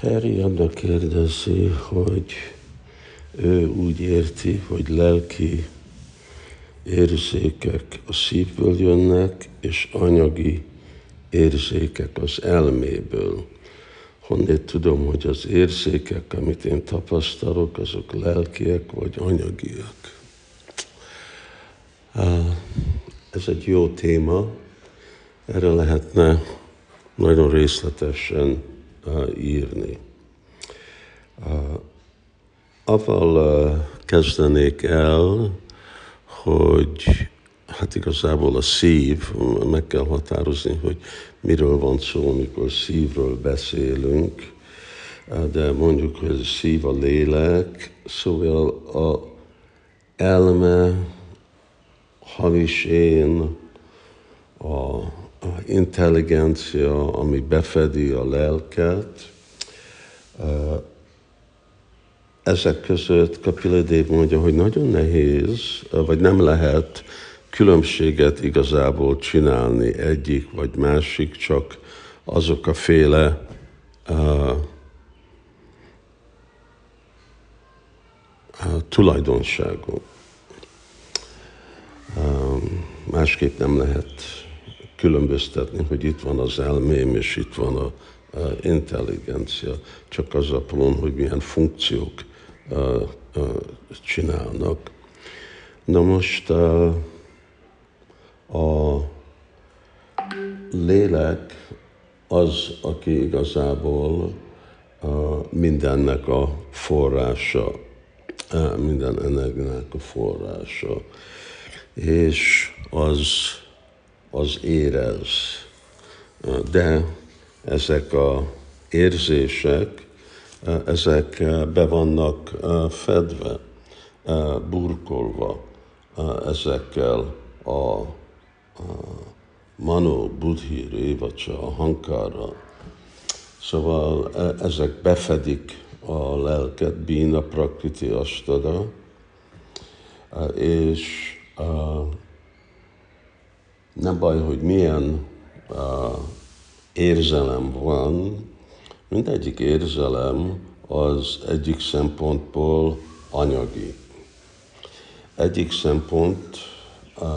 Harry annak kérdezi, hogy ő úgy érti, hogy lelki érzékek a szívből jönnek, és anyagi érzékek az elméből. Honnét tudom, hogy az érzékek, amit én tapasztalok, azok lelkiek vagy anyagiak. Ez egy jó téma, erre lehetne nagyon részletesen írni. Aval kezdenék el, hogy hát igazából a szív, meg kell határozni, hogy miről van szó, amikor szívről beszélünk, de mondjuk, hogy a szív a lélek, szóval a elme, havis én, a intelligencia, ami befedi a lelket. Ezek között Kapiladév mondja, hogy nagyon nehéz, vagy nem lehet különbséget igazából csinálni egyik vagy másik, csak azok a féle uh, uh, tulajdonságok. Másképp nem lehet különböztetni, hogy itt van az elmém, és itt van a, intelligencia, csak az a plón, hogy milyen funkciók csinálnak. Na most a, lélek az, aki igazából mindennek a forrása, minden energiának a forrása, és az az érez. De ezek a érzések, ezek be vannak fedve, burkolva ezekkel a mano, buddhi, révacsa, a hankára. Szóval ezek befedik a lelket, bína, prakriti, astada, és nem baj, hogy milyen uh, érzelem van, mindegyik érzelem az egyik szempontból anyagi. Egyik szempont, uh,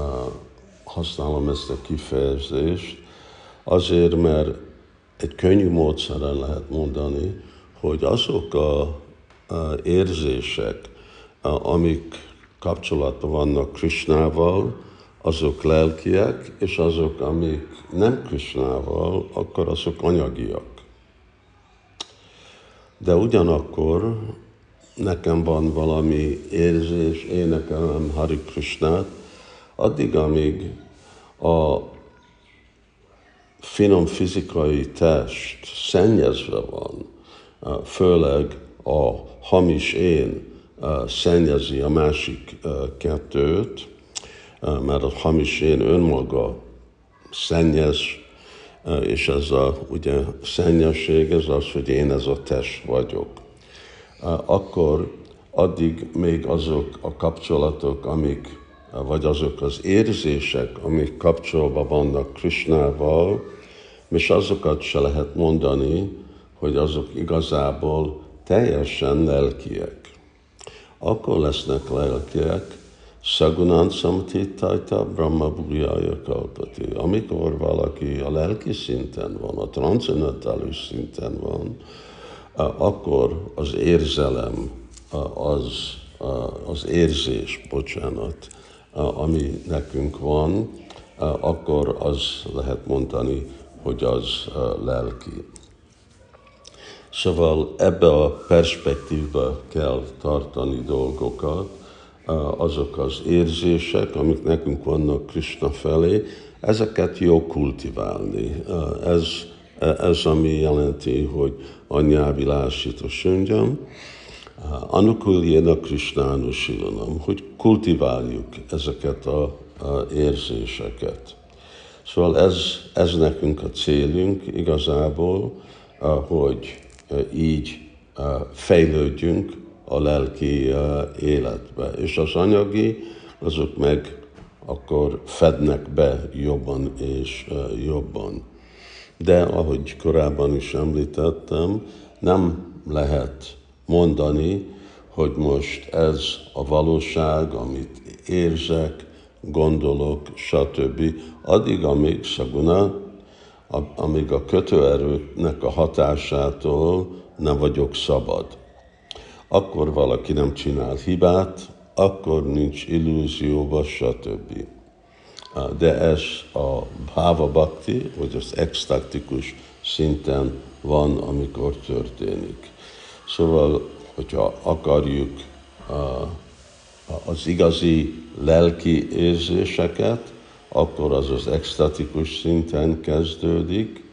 használom ezt a kifejezést, azért, mert egy könnyű módszeren lehet mondani, hogy azok a, érzések, amik kapcsolatban vannak Krishnával, azok lelkiek, és azok, amik nem Krisnával, akkor azok anyagiak. De ugyanakkor nekem van valami érzés, énekelem Hari Krishnát, addig, amíg a finom fizikai test szennyezve van, főleg a hamis én szennyezi a másik kettőt, mert a hamis én önmaga szennyez, és ez a ugye, szennyesség, ez az, hogy én ez a test vagyok. Akkor addig még azok a kapcsolatok, amik, vagy azok az érzések, amik kapcsolva vannak Krishnával, és azokat se lehet mondani, hogy azok igazából teljesen lelkiek. Akkor lesznek lelkiek, Sagunan Samtitajta Brahma Bhujaya Kalpati. Amikor valaki a lelki szinten van, a transzendentális szinten van, akkor az érzelem, az, az érzés, bocsánat, ami nekünk van, akkor az lehet mondani, hogy az lelki. Szóval ebbe a perspektívbe kell tartani dolgokat, azok az érzések, amik nekünk vannak Krishna felé, ezeket jó kultiválni. Ez, ez ami jelenti, hogy anyávilásít a söngyem, anukuljéna Krishnánusílanam, hogy kultiváljuk ezeket a érzéseket. Szóval ez, ez nekünk a célunk igazából, hogy így fejlődjünk a lelki életbe. És az anyagi, azok meg akkor fednek be jobban és jobban. De ahogy korábban is említettem, Nem lehet mondani, hogy most ez a valóság, amit érzek, gondolok, stb. Addig, amíg szaguna, amíg a kötőerőnek a hatásától nem vagyok szabad. Akkor valaki nem csinál hibát, akkor nincs illúzióba, stb. De ez a bhava bhakti, vagy az extaktikus szinten van, amikor történik. Szóval, hogyha akarjuk az igazi lelki érzéseket, akkor az az extatikus szinten kezdődik,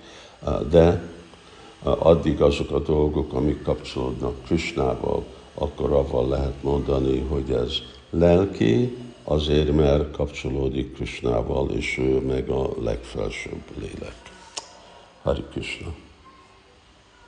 de addig azok a dolgok, amik kapcsolódnak Krisnával, akkor avval lehet mondani, hogy ez lelki, azért mert kapcsolódik Krisnával, és ő meg a legfelsőbb lélek. Hari Krishna.